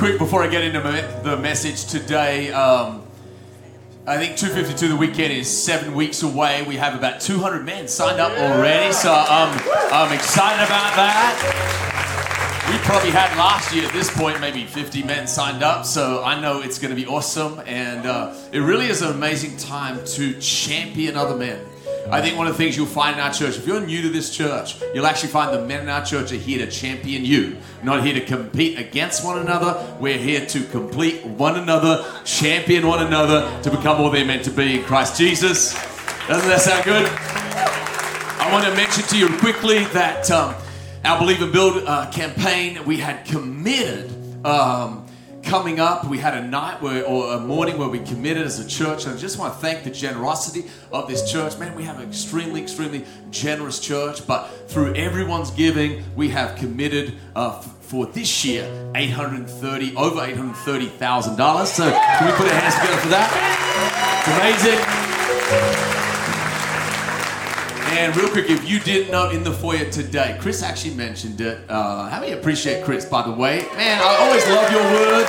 Quick before I get into me- the message today, um, I think 252 the weekend is seven weeks away. We have about 200 men signed up already, so um, I'm excited about that. We probably had last year at this point maybe 50 men signed up, so I know it's going to be awesome, and uh, it really is an amazing time to champion other men. I think one of the things you'll find in our church, if you're new to this church, you'll actually find the men in our church are here to champion you, not here to compete against one another. We're here to complete one another, champion one another to become all they're meant to be in Christ Jesus. Doesn't that sound good? I want to mention to you quickly that um, our Believe and Build uh, campaign, we had committed um, coming up. We had a night where, or a morning where we committed as a church. And I just want to thank the generosity of this church. Man, we have an extremely, extremely generous church. But through everyone's giving, we have committed uh, f- for this year 830 over $830,000. So can we put our hands together for that? It's amazing. And real quick, if you didn't know in the foyer today, Chris actually mentioned it. Uh, how many appreciate Chris, by the way? Man, I always love your word.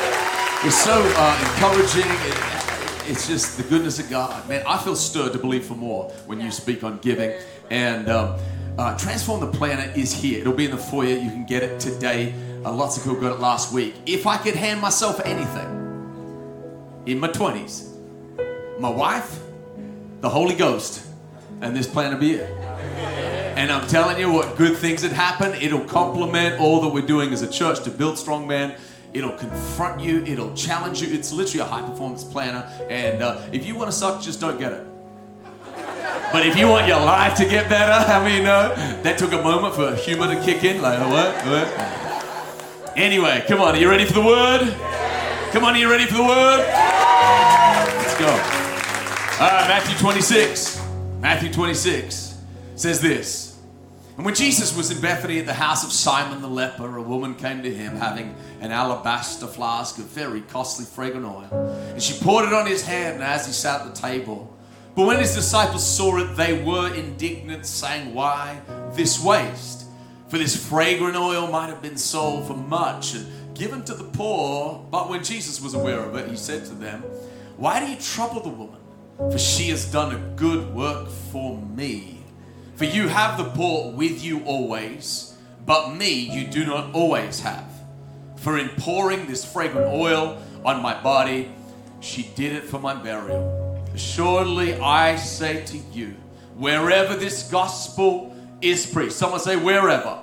It's so uh, encouraging. It, it's just the goodness of God. Man, I feel stirred to believe for more when you speak on giving. And um, uh, Transform the Planet is here. It'll be in the foyer. You can get it today. Uh, lots of people got it last week. If I could hand myself anything in my 20s, my wife, the Holy Ghost, and this plan to be it. And I'm telling you what good things that happen. It'll complement all that we're doing as a church to build strong men. It'll confront you. It'll challenge you. It's literally a high performance planner. And uh, if you want to suck, just don't get it. But if you want your life to get better, I mean, uh, that took a moment for humor to kick in. Like, what? What? Anyway, come on. Are you ready for the word? Come on. Are you ready for the word? Let's go. All right, Matthew 26. Matthew 26 says this. And when Jesus was in Bethany at the house of Simon the leper, a woman came to him having an alabaster flask of very costly fragrant oil. And she poured it on his head and as he sat at the table. But when his disciples saw it, they were indignant, saying, Why this waste? For this fragrant oil might have been sold for much and given to the poor. But when Jesus was aware of it, he said to them, Why do you trouble the woman? For she has done a good work for me. For you have the poor with you always, but me you do not always have. For in pouring this fragrant oil on my body, she did it for my burial. Assuredly, I say to you, wherever this gospel is preached, someone say, wherever.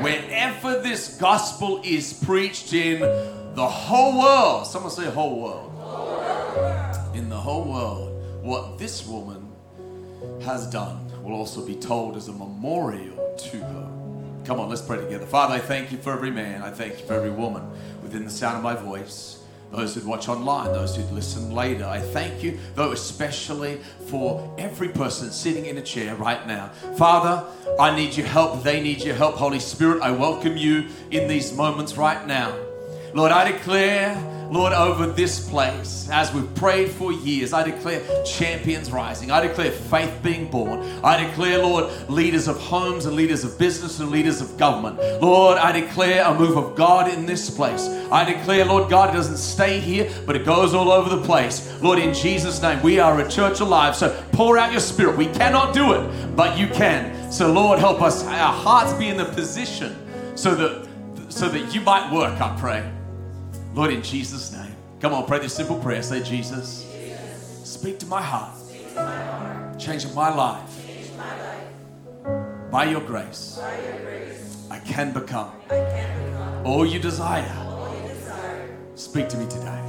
Wherever this gospel is preached in the whole world, someone say, whole world. Whole world, what this woman has done will also be told as a memorial to her. Come on, let's pray together. Father, I thank you for every man. I thank you for every woman within the sound of my voice. Those who'd watch online, those who'd listen later. I thank you, though, especially for every person sitting in a chair right now. Father, I need your help. They need your help. Holy Spirit, I welcome you in these moments right now. Lord, I declare, Lord, over this place, as we've prayed for years, I declare champions rising. I declare faith being born. I declare, Lord, leaders of homes and leaders of business and leaders of government. Lord, I declare a move of God in this place. I declare, Lord God, it doesn't stay here, but it goes all over the place. Lord, in Jesus' name, we are a church alive. So pour out your spirit. We cannot do it, but you can. So, Lord, help us, our hearts be in the position so that so that you might work, I pray. Lord, in Jesus' name. Come on, pray this simple prayer. Say, Jesus, speak to my heart. Change my life. By your grace, I can become all you desire. Speak to me today.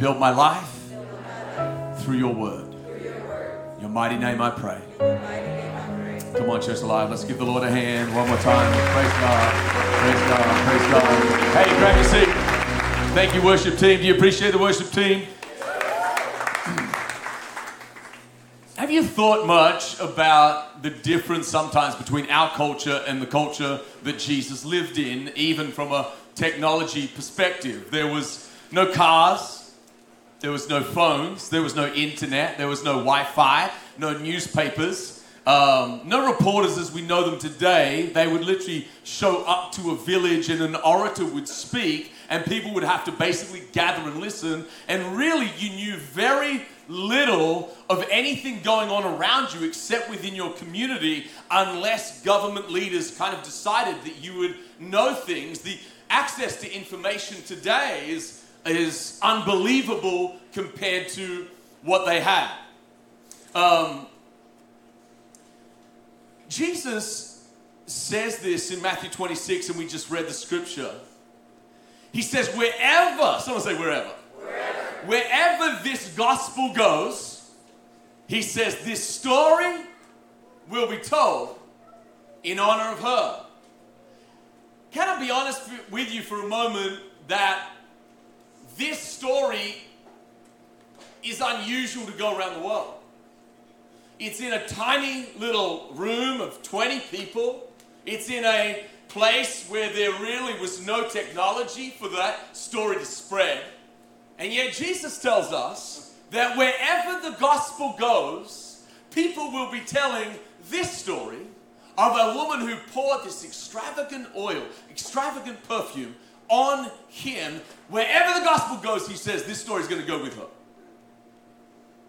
Build my life through your word. Your mighty name I pray. Come on, Church Alive. Let's give the Lord a hand one more time. Praise God. Praise God. Praise God. Hey, grab your seat. Thank you, worship team. Do you appreciate the worship team? Have you thought much about the difference sometimes between our culture and the culture that Jesus lived in, even from a technology perspective? There was no cars, there was no phones, there was no internet, there was no Wi Fi, no newspapers. Um, no reporters as we know them today. They would literally show up to a village and an orator would speak, and people would have to basically gather and listen. And really, you knew very little of anything going on around you except within your community unless government leaders kind of decided that you would know things. The access to information today is, is unbelievable compared to what they had. Um, Jesus says this in Matthew 26, and we just read the scripture. He says, wherever, someone say wherever. Wherever, wherever this gospel goes, he says, this story will be told in honor of her. Can I be honest with you for a moment that this story is unusual to go around the world? It's in a tiny little room of 20 people. It's in a place where there really was no technology for that story to spread. And yet Jesus tells us that wherever the gospel goes, people will be telling this story of a woman who poured this extravagant oil, extravagant perfume on him. Wherever the gospel goes, he says this story is going to go with her.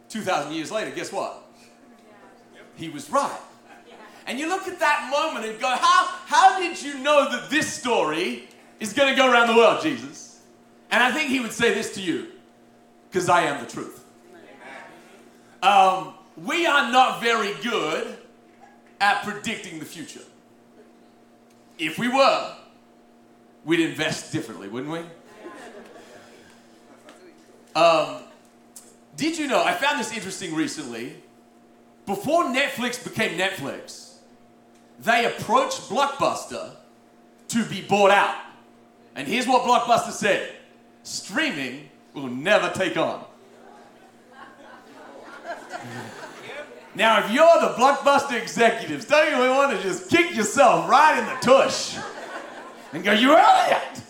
2,000 years later, guess what? He was right. And you look at that moment and go, how, how did you know that this story is going to go around the world, Jesus? And I think he would say this to you because I am the truth. Um, we are not very good at predicting the future. If we were, we'd invest differently, wouldn't we? Um, did you know? I found this interesting recently before Netflix became Netflix, they approached Blockbuster to be bought out. And here's what Blockbuster said streaming will never take on. Now, if you're the Blockbuster executives, don't you want to just kick yourself right in the tush and go, you idiot?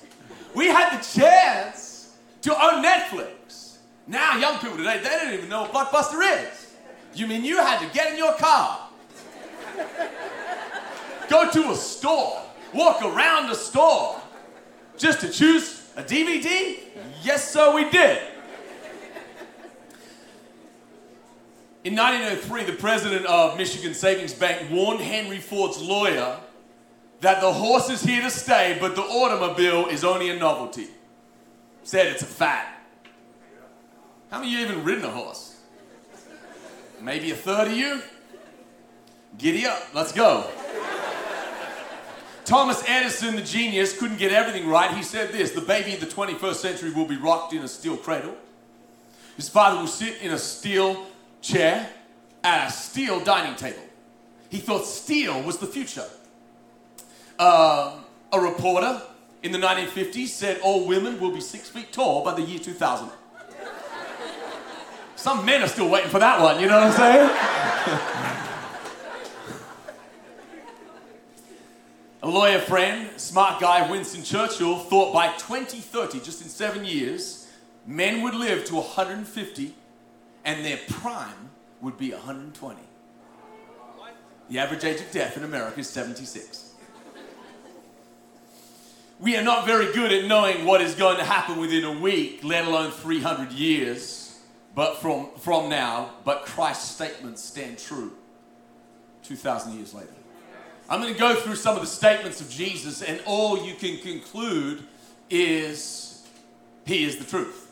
We had the chance to own Netflix. Now, young people today, they don't even know what Blockbuster is. You mean you had to get in your car, go to a store, walk around the store just to choose a DVD? Yes, sir, we did. In 1903, the president of Michigan Savings Bank warned Henry Ford's lawyer that the horse is here to stay, but the automobile is only a novelty. Said it's a fad. How many of you even ridden a horse? Maybe a third of you? Giddy up, let's go. Thomas Edison, the genius, couldn't get everything right. He said this the baby of the 21st century will be rocked in a steel cradle. His father will sit in a steel chair at a steel dining table. He thought steel was the future. Uh, a reporter in the 1950s said all women will be six feet tall by the year 2000. Some men are still waiting for that one, you know what I'm saying? A lawyer friend, smart guy, Winston Churchill, thought by 2030, just in seven years, men would live to 150 and their prime would be 120. The average age of death in America is 76. We are not very good at knowing what is going to happen within a week, let alone 300 years but from, from now, but Christ's statements stand true 2,000 years later. I'm going to go through some of the statements of Jesus, and all you can conclude is He is the truth.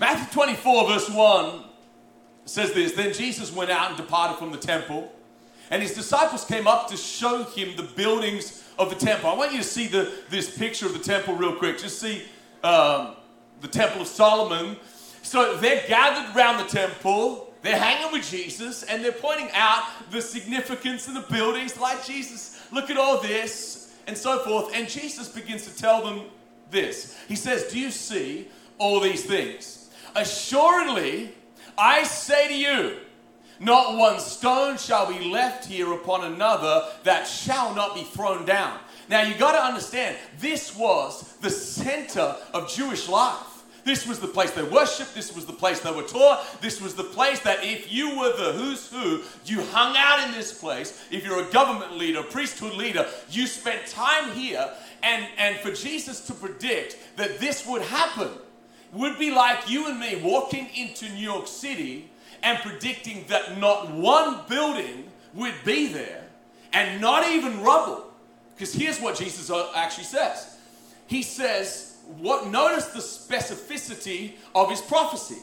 Matthew 24, verse 1 says this Then Jesus went out and departed from the temple, and his disciples came up to show him the buildings of the temple. I want you to see the, this picture of the temple real quick. Just see um, the Temple of Solomon so they're gathered around the temple, they're hanging with Jesus, and they're pointing out the significance of the buildings, like Jesus, look at all this, and so forth. And Jesus begins to tell them this. He says, Do you see all these things? Assuredly, I say to you, not one stone shall be left here upon another that shall not be thrown down. Now you got to understand, this was the center of Jewish life. This was the place they worshiped. This was the place they were taught. This was the place that if you were the who's who, you hung out in this place. If you're a government leader, priesthood leader, you spent time here. And, and for Jesus to predict that this would happen would be like you and me walking into New York City and predicting that not one building would be there and not even rubble. Because here's what Jesus uh, actually says He says, what notice the specificity of his prophecy.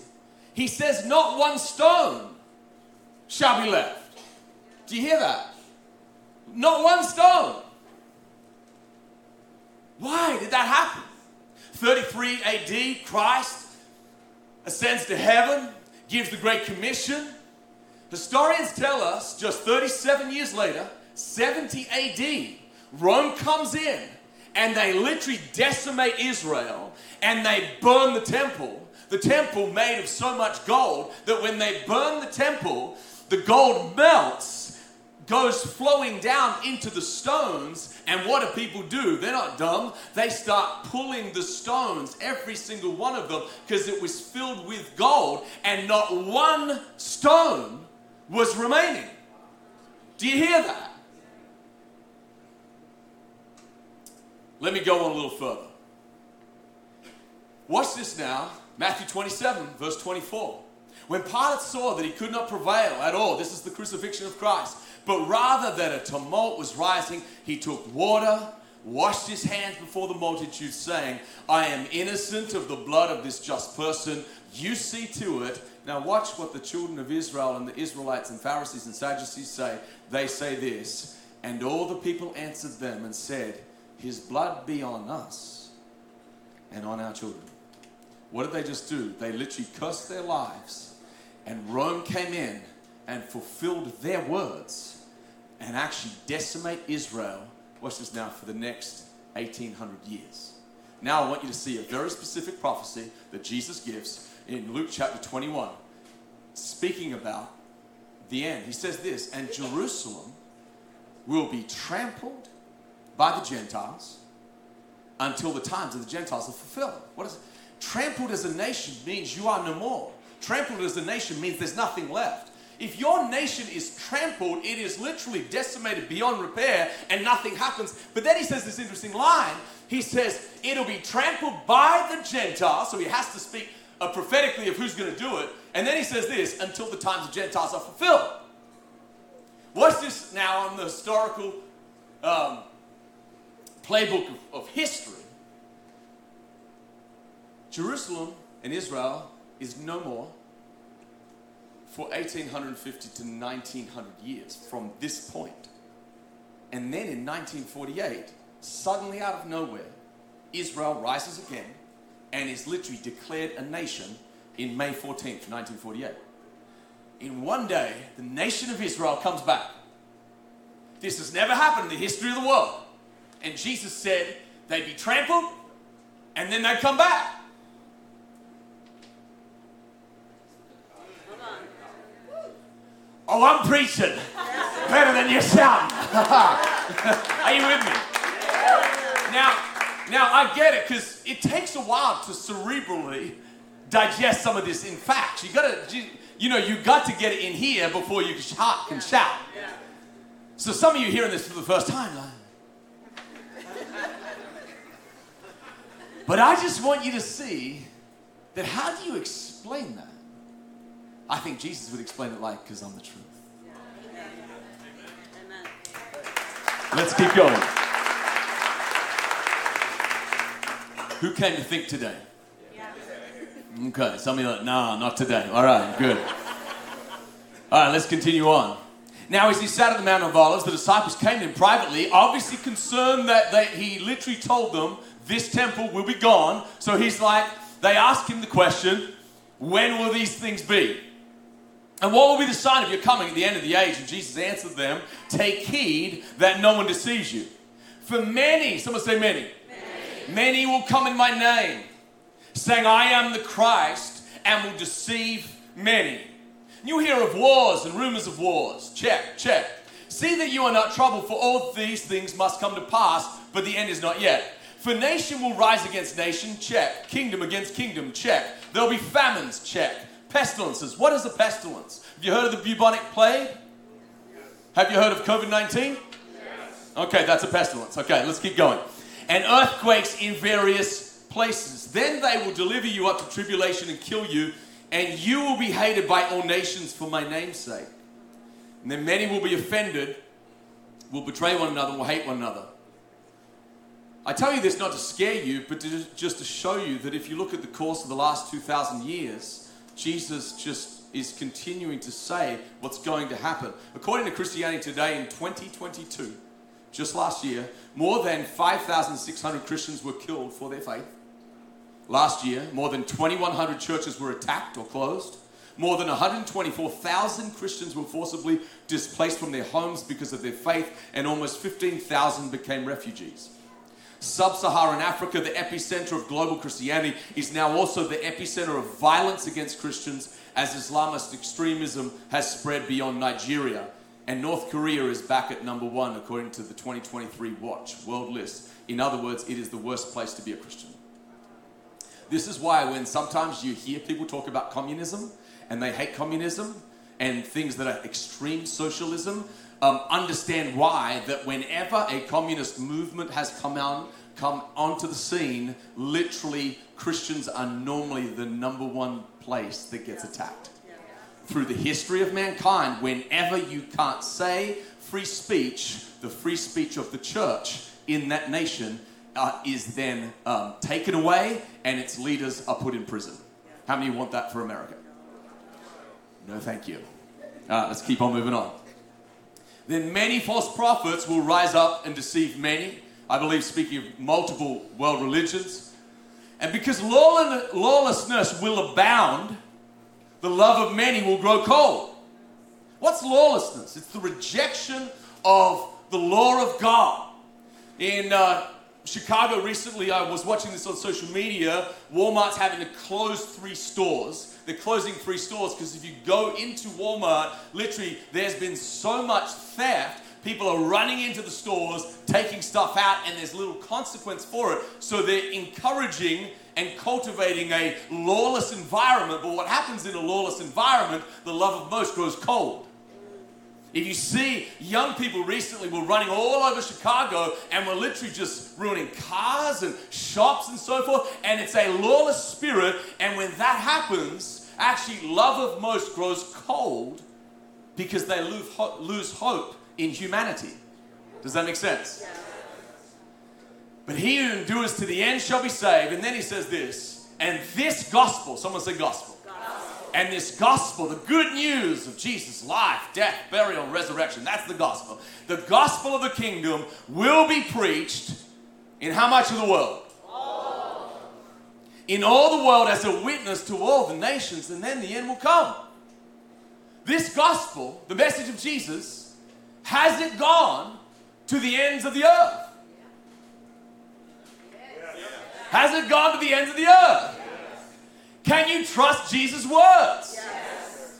He says, Not one stone shall be left. Do you hear that? Not one stone. Why did that happen? 33 AD, Christ ascends to heaven, gives the Great Commission. Historians tell us just 37 years later, 70 AD, Rome comes in and they literally decimate Israel and they burn the temple. The temple made of so much gold that when they burn the temple, the gold melts, goes flowing down into the stones. And what do people do? They're not dumb. They start pulling the stones, every single one of them, because it was filled with gold, and not one stone was remaining. Do you hear that? Let me go on a little further. Watch this now. Matthew 27, verse 24. When Pilate saw that he could not prevail at all, this is the crucifixion of Christ, but rather that a tumult was rising, he took water, washed his hands before the multitude, saying, I am innocent of the blood of this just person. You see to it. Now, watch what the children of Israel and the Israelites and Pharisees and Sadducees say. They say this, and all the people answered them and said, his blood be on us and on our children. What did they just do? They literally cursed their lives, and Rome came in and fulfilled their words and actually decimate Israel. Watch this now for the next 1800 years. Now, I want you to see a very specific prophecy that Jesus gives in Luke chapter 21, speaking about the end. He says this, and Jerusalem will be trampled by the Gentiles until the times of the Gentiles are fulfilled. What is it? Trampled as a nation means you are no more. Trampled as a nation means there's nothing left. If your nation is trampled, it is literally decimated beyond repair and nothing happens. But then he says this interesting line. He says, it'll be trampled by the Gentiles. So he has to speak uh, prophetically of who's going to do it. And then he says this, until the times of Gentiles are fulfilled. What's this now on the historical um, playbook of, of history, Jerusalem and Israel is no more for 1850 to 1900 years from this point. And then in 1948, suddenly out of nowhere, Israel rises again and is literally declared a nation in May 14th, 1948. In one day, the nation of Israel comes back. This has never happened in the history of the world. And Jesus said they'd be trampled and then they'd come back. Oh, I'm preaching better than you sound. Are you with me? Now, now I get it because it takes a while to cerebrally digest some of this in fact. You gotta, you know, you got to get it in here before you can shout. So some of you hearing this for the first time, like, But I just want you to see that how do you explain that? I think Jesus would explain it like, because I'm the truth. Amen. Let's keep going. Who came to think today? Okay, some of you are like, nah, not today. All right, good. All right, let's continue on. Now, as he sat at the Mount of Olives, the disciples came to him privately, obviously concerned that they, he literally told them this temple will be gone. So he's like, they ask him the question, when will these things be? And what will be the sign of your coming at the end of the age? And Jesus answered them, Take heed that no one deceives you. For many, someone say many. many. Many will come in my name, saying, I am the Christ, and will deceive many. You hear of wars and rumors of wars. Check, check. See that you are not troubled, for all these things must come to pass, but the end is not yet. For nation will rise against nation, check. Kingdom against kingdom, check. There'll be famines, check. Pestilences. What is a pestilence? Have you heard of the bubonic plague? Have you heard of COVID 19? Okay, that's a pestilence. Okay, let's keep going. And earthquakes in various places. Then they will deliver you up to tribulation and kill you, and you will be hated by all nations for my name's sake. And then many will be offended, will betray one another, will hate one another. I tell you this not to scare you, but to, just to show you that if you look at the course of the last 2,000 years, Jesus just is continuing to say what's going to happen. According to Christianity Today in 2022, just last year, more than 5,600 Christians were killed for their faith. Last year, more than 2,100 churches were attacked or closed. More than 124,000 Christians were forcibly displaced from their homes because of their faith, and almost 15,000 became refugees. Sub Saharan Africa, the epicenter of global Christianity, is now also the epicenter of violence against Christians as Islamist extremism has spread beyond Nigeria. And North Korea is back at number one according to the 2023 Watch World List. In other words, it is the worst place to be a Christian. This is why when sometimes you hear people talk about communism and they hate communism and things that are extreme socialism, um, understand why that whenever a communist movement has come out, come onto the scene, literally Christians are normally the number one place that gets attacked. Through the history of mankind, whenever you can't say free speech, the free speech of the church in that nation uh, is then um, taken away and its leaders are put in prison. How many want that for America? No, thank you. Right, let's keep on moving on. Then many false prophets will rise up and deceive many. I believe, speaking of multiple world religions. And because lawlessness will abound, the love of many will grow cold. What's lawlessness? It's the rejection of the law of God. In uh, Chicago recently, I was watching this on social media. Walmart's having to close three stores. They're closing three stores because if you go into Walmart, literally, there's been so much theft. People are running into the stores, taking stuff out, and there's little consequence for it. So they're encouraging and cultivating a lawless environment. But what happens in a lawless environment, the love of most grows cold. If you see young people recently were running all over Chicago and were literally just ruining cars and shops and so forth, and it's a lawless spirit, and when that happens, actually love of most grows cold because they lose hope in humanity. Does that make sense? But he who endures to the end shall be saved. And then he says this, and this gospel, someone say gospel and this gospel, the good news of Jesus' life, death, burial, and resurrection, that's the gospel. The gospel of the kingdom will be preached in how much of the world? In all the world as a witness to all the nations, and then the end will come. This gospel, the message of Jesus, has it gone to the ends of the earth? Has it gone to the ends of the earth? Can you trust Jesus' words? Yes.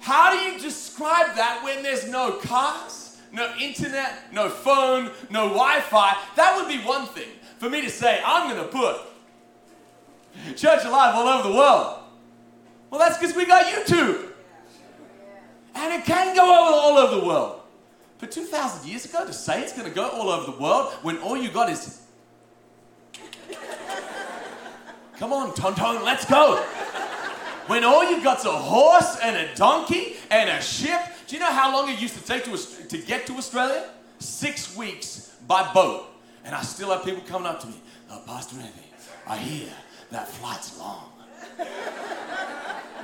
How do you describe that when there's no cars, no internet, no phone, no Wi Fi? That would be one thing for me to say, I'm going to put Church Alive all over the world. Well, that's because we got YouTube. And it can go all over the world. But 2,000 years ago, to say it's going to go all over the world when all you got is Come on, Tonton, let's go. When all you've got's a horse and a donkey and a ship, do you know how long it used to take to, to get to Australia? Six weeks by boat. And I still have people coming up to me, oh, Pastor I hear that flight's long.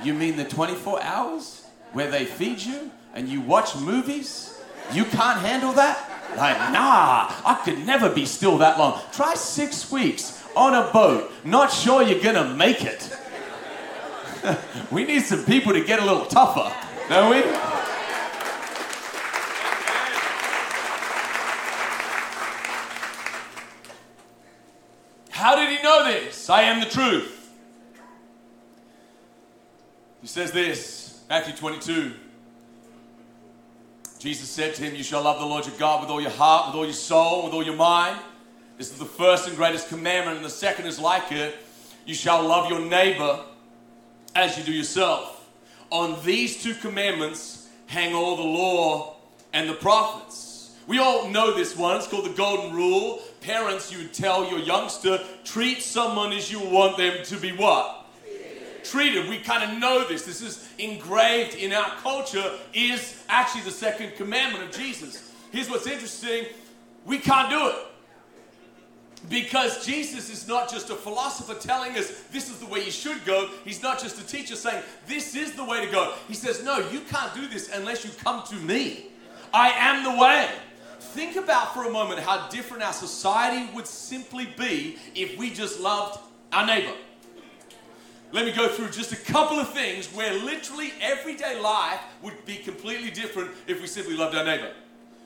you mean the 24 hours where they feed you and you watch movies? You can't handle that? Like, nah, I could never be still that long. Try six weeks on a boat, not sure you're gonna make it. we need some people to get a little tougher, don't we? How did he know this I am the truth. He says this, Matthew 22. Jesus said to him, You shall love the Lord your God with all your heart, with all your soul, with all your mind. This is the first and greatest commandment, and the second is like it. You shall love your neighbor as you do yourself. On these two commandments hang all the law and the prophets. We all know this one. It's called the Golden Rule. Parents, you would tell your youngster, treat someone as you want them to be what? treated. We kind of know this. This is engraved in our culture, is actually the second commandment of Jesus. Here's what's interesting we can't do it. Because Jesus is not just a philosopher telling us this is the way you should go. He's not just a teacher saying this is the way to go. He says, no, you can't do this unless you come to me. I am the way. Think about for a moment how different our society would simply be if we just loved our neighbor. Let me go through just a couple of things where literally everyday life would be completely different if we simply loved our neighbor.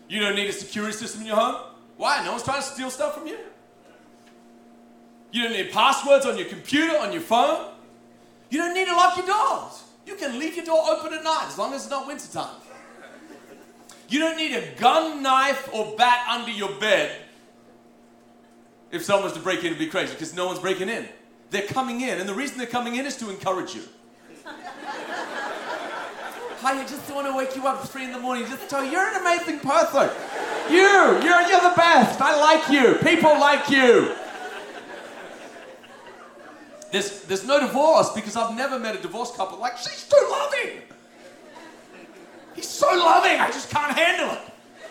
You don't need a security system in your home. Why? No one's trying to steal stuff from you. You don't need passwords on your computer, on your phone. You don't need to lock your doors. You can leave your door open at night as long as it's not wintertime. You don't need a gun, knife, or bat under your bed if someone's to break in and be crazy because no one's breaking in. They're coming in, and the reason they're coming in is to encourage you. Hi, I just want to wake you up at three in the morning just to tell you you're an amazing person. You, you're, you're the best. I like you. People like you. There's, there's no divorce because I've never met a divorced couple like, she's too loving. He's so loving, I just can't handle it.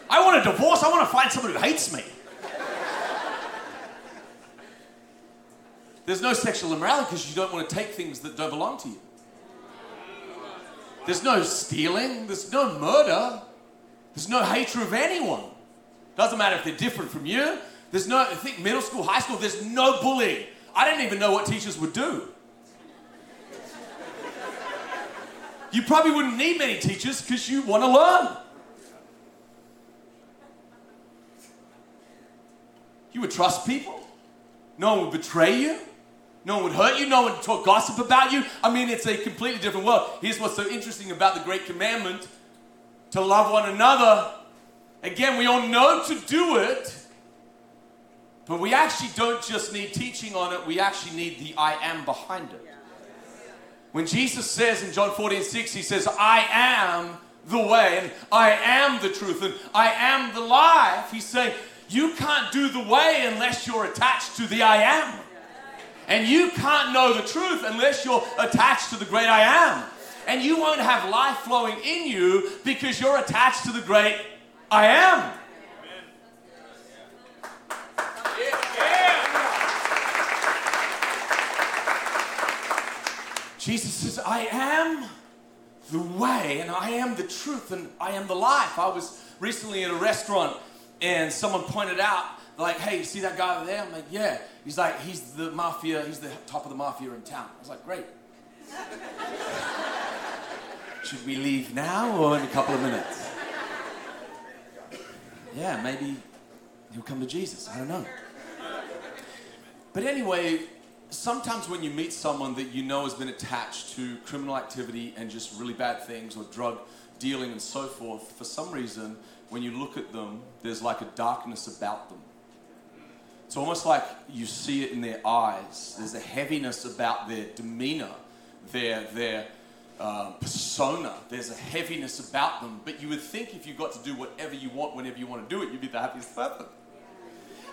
I want a divorce, I want to find someone who hates me. There's no sexual immorality because you don't want to take things that don't belong to you. There's no stealing, there's no murder, there's no hatred of anyone. Doesn't matter if they're different from you. There's no, I think middle school, high school, there's no bullying. I didn't even know what teachers would do. You probably wouldn't need many teachers because you want to learn. You would trust people. No one would betray you. No one would hurt you. No one would talk gossip about you. I mean, it's a completely different world. Here's what's so interesting about the great commandment to love one another. Again, we all know to do it, but we actually don't just need teaching on it, we actually need the I am behind it. When Jesus says in John 14, 6, he says, I am the way, and I am the truth, and I am the life, he's saying, you can't do the way unless you're attached to the I am. And you can't know the truth unless you're attached to the great I am. And you won't have life flowing in you because you're attached to the great I am. Jesus says, I am the way and I am the truth and I am the life. I was recently in a restaurant and someone pointed out like, hey, you see that guy over there? I'm like, yeah. He's like, he's the mafia, he's the top of the mafia in town. I was like, great. Should we leave now or in a couple of minutes? Yeah, maybe he'll come to Jesus. I don't know. But anyway, sometimes when you meet someone that you know has been attached to criminal activity and just really bad things or drug dealing and so forth, for some reason, when you look at them, there's like a darkness about them. It's almost like you see it in their eyes. There's a heaviness about their demeanor, their, their uh, persona. There's a heaviness about them. But you would think if you got to do whatever you want whenever you want to do it, you'd be the happiest person.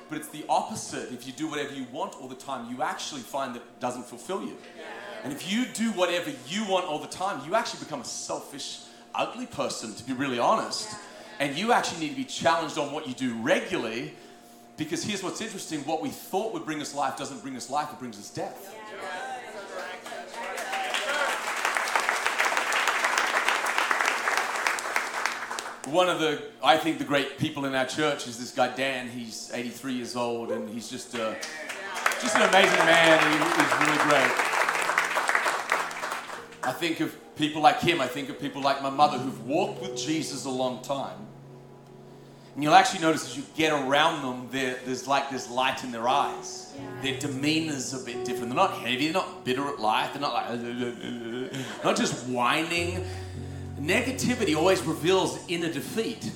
But it's the opposite. If you do whatever you want all the time, you actually find that it doesn't fulfill you. And if you do whatever you want all the time, you actually become a selfish, ugly person, to be really honest. And you actually need to be challenged on what you do regularly because here's what's interesting what we thought would bring us life doesn't bring us life, it brings us death. One of the, I think, the great people in our church is this guy Dan. He's 83 years old, and he's just, a, just an amazing man. He, he's really great. I think of people like him. I think of people like my mother who've walked with Jesus a long time And you'll actually notice as you get around them, there, there's like this light in their eyes. Their demeanor's a bit different. They're not heavy, they're not bitter at life, they're not like, not just whining. Negativity always reveals inner defeat.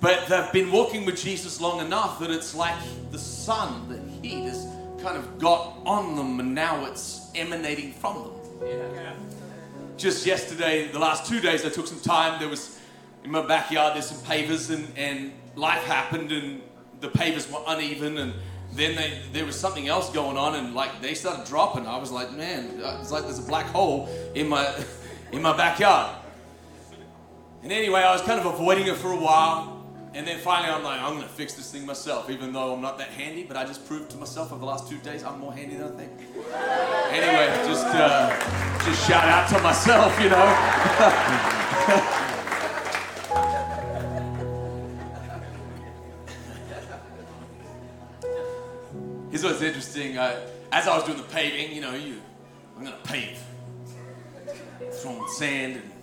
But they've been walking with Jesus long enough that it's like the sun, the heat has kind of got on them and now it's emanating from them. Just yesterday, the last two days, I took some time. There was in my backyard, there's some pavers, and, and life happened, and the pavers were uneven, and then they, there was something else going on, and like they started dropping. I was like, man, it's like there's a black hole in my in my backyard. And anyway, I was kind of avoiding it for a while. And then finally, I'm like, I'm gonna fix this thing myself, even though I'm not that handy. But I just proved to myself over the last two days I'm more handy than I think. anyway, just uh, just shout out to myself, you know. Here's what's interesting. Uh, as I was doing the paving, you know, you, I'm gonna pave, throwing sand and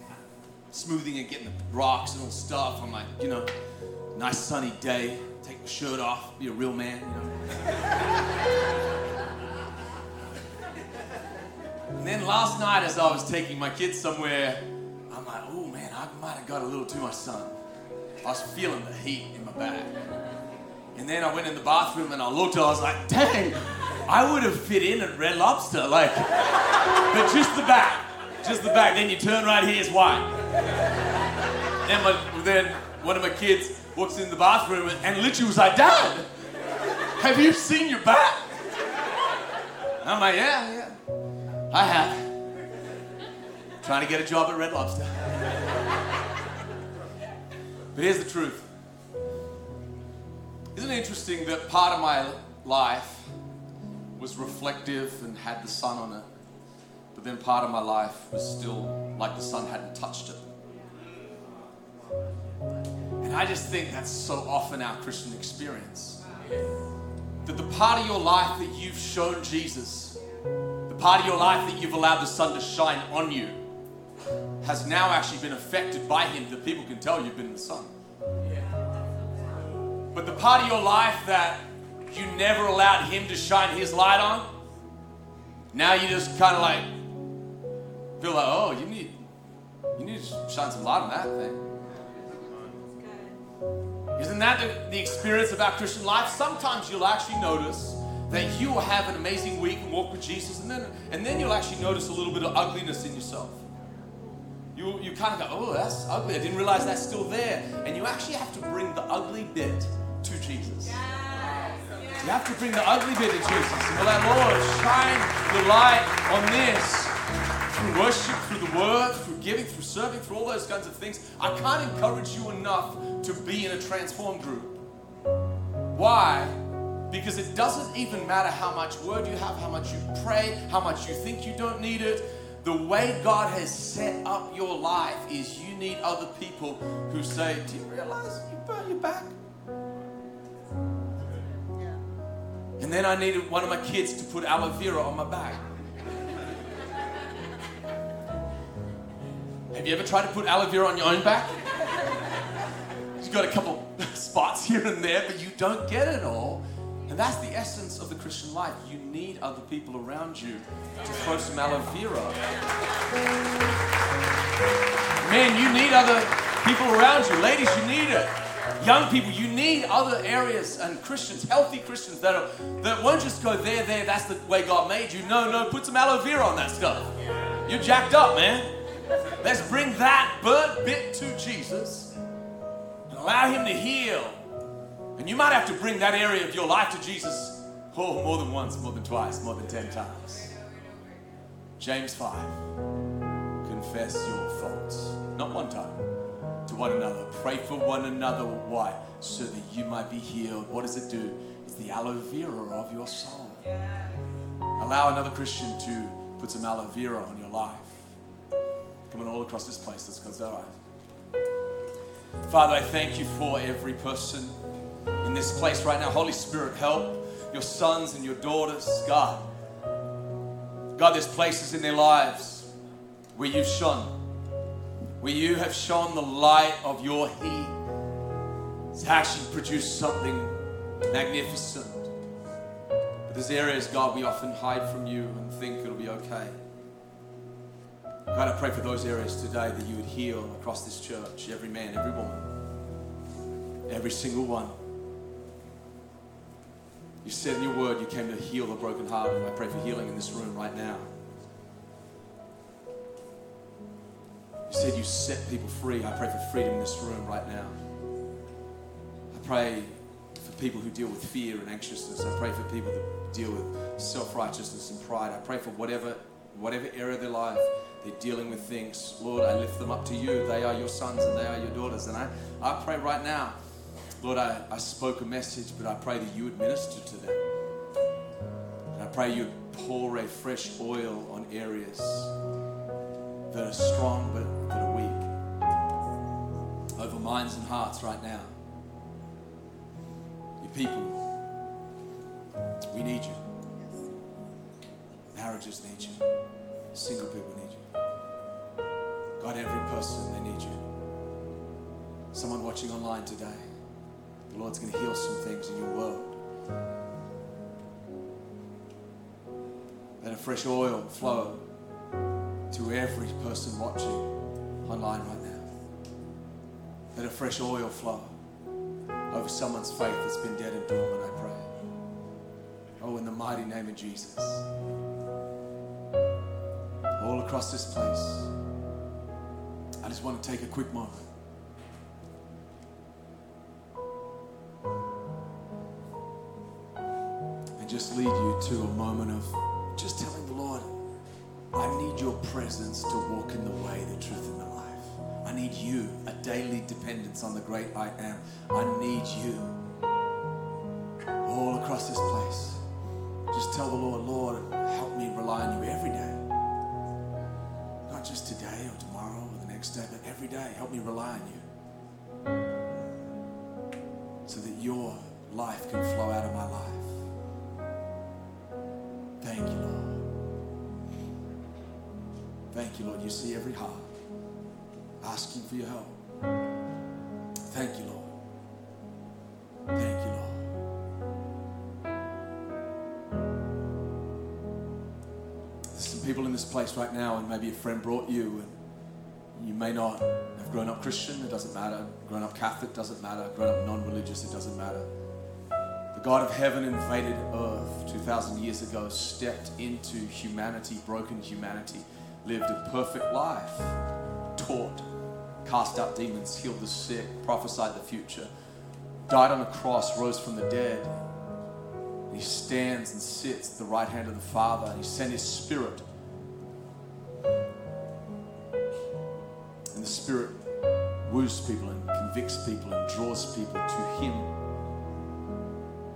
smoothing and getting the rocks and all stuff. I'm like, you know, nice sunny day, take my shirt off, be a real man, you know. and then last night, as I was taking my kids somewhere, I'm like, oh man, I might have got a little too much sun. I was feeling the heat in my back. And then I went in the bathroom and I looked I was like, dang, I would have fit in at Red Lobster. Like, but just the back. Just the back. Then you turn right here, it's white. Then, my, then one of my kids walks in the bathroom and, literally was like, Dad, have you seen your back? And I'm like, yeah, yeah, I have. Trying to get a job at Red Lobster. But here's the truth. Isn't it interesting that part of my life was reflective and had the sun on it, but then part of my life was still like the sun hadn't touched it? And I just think that's so often our Christian experience. That the part of your life that you've shown Jesus, the part of your life that you've allowed the sun to shine on you, has now actually been affected by Him that people can tell you've been in the sun. But the part of your life that you never allowed Him to shine His light on, now you just kind of like feel like, oh, you need, you need to shine some light on that thing. Isn't that the, the experience of our Christian life? Sometimes you'll actually notice that you will have an amazing week and walk with Jesus, and then and then you'll actually notice a little bit of ugliness in yourself. You, you kind of go, oh, that's ugly. I didn't realize that's still there. And you actually have to bring the ugly bit to Jesus. You have to bring the ugly bit to Jesus. Well, like, Lord, shine the light on this through worship, through the word, through giving, through serving, through all those kinds of things. I can't encourage you enough to be in a transformed group. Why? Because it doesn't even matter how much word you have, how much you pray, how much you think you don't need it. The way God has set up your life is you need other people who say, Do you realize you burn your back? And then I needed one of my kids to put aloe vera on my back. Have you ever tried to put aloe vera on your own back? You've got a couple spots here and there, but you don't get it all. And that's the essence of the Christian life. You need other people around you to throw some aloe vera. Man, you need other people around you. Ladies, you need it. Young people, you need other areas and Christians, healthy Christians that are that won't just go there, there, that's the way God made you. No, no, put some aloe vera on that stuff. You're jacked up, man. Let's bring that burnt bit to Jesus and allow Him to heal. And you might have to bring that area of your life to Jesus oh, more than once, more than twice, more than ten times. James 5. Confess your faults. Not one time to one another. Pray for one another. Why? So that you might be healed. What does it do? It's the aloe vera of your soul. Allow another Christian to put some aloe vera on your life. Coming all across this place. that's God's our. Father, I thank you for every person in this place right now. Holy Spirit, help your sons and your daughters, God. God, there's places in their lives where you've shone where you have shone the light of your heat. It's actually produced something magnificent. But there's areas, God, we often hide from you and think it'll be okay. God, I pray for those areas today that you would heal across this church, every man, every woman, every single one. You said in your word you came to heal the brokenhearted. I pray for healing in this room right now. You said you set people free. I pray for freedom in this room right now. I pray for people who deal with fear and anxiousness. I pray for people that deal with self-righteousness and pride. I pray for whatever whatever area of their life they're dealing with things. Lord, I lift them up to you. They are your sons and they are your daughters. And I, I pray right now, Lord, I, I spoke a message, but I pray that you would minister to them. And I pray you pour a fresh oil on areas that are strong but that are weak. Over minds and hearts right now. Your people, we need you. Marriages need you. Single people need you. God, every person, they need you. Someone watching online today, the Lord's going to heal some things in your world. Let a fresh oil flow to every person watching online right now. Let a fresh oil flow over someone's faith that's been dead and dormant, I pray. Oh, in the mighty name of Jesus. All across this place just want to take a quick moment. And just lead you to a moment of just telling the Lord, I need your presence to walk in the way, the truth, and the life. I need you, a daily dependence on the great I am. I need you all across this place. Just tell the Lord, Lord, help me rely on you every day. Not just today or tomorrow day, but every day, help me rely on you so that your life can flow out of my life. Thank you, Lord. Thank you, Lord. You see every heart asking for your help. Thank you, Lord. Thank you, Lord. There's some people in this place right now, and maybe a friend brought you. And you may not have grown up Christian, it doesn't matter. Grown up Catholic doesn't matter. Grown up non religious, it doesn't matter. The God of heaven invaded earth 2,000 years ago, stepped into humanity, broken humanity, lived a perfect life, taught, cast out demons, healed the sick, prophesied the future, died on a cross, rose from the dead. He stands and sits at the right hand of the Father, and He sent His Spirit And the Spirit woos people and convicts people and draws people to Him.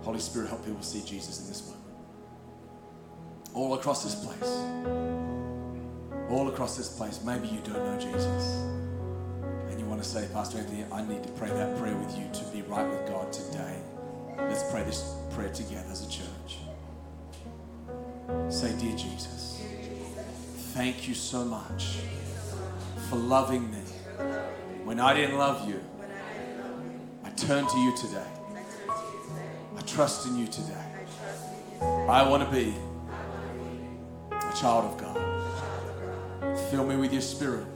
Holy Spirit, help people see Jesus in this moment. All across this place. All across this place. Maybe you don't know Jesus. And you want to say, Pastor Anthony, I need to pray that prayer with you to be right with God today. Let's pray this prayer together as a church. Say, Dear Jesus, thank you so much for loving me when I didn't love you. I turn to you today. I trust in you today. I want to be a child of God. Fill me with your spirit.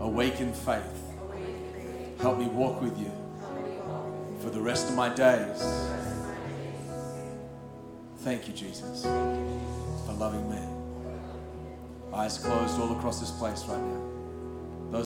Awaken faith. Help me walk with you for the rest of my days. Thank you, Jesus, for loving me. Eyes closed all across this place right now.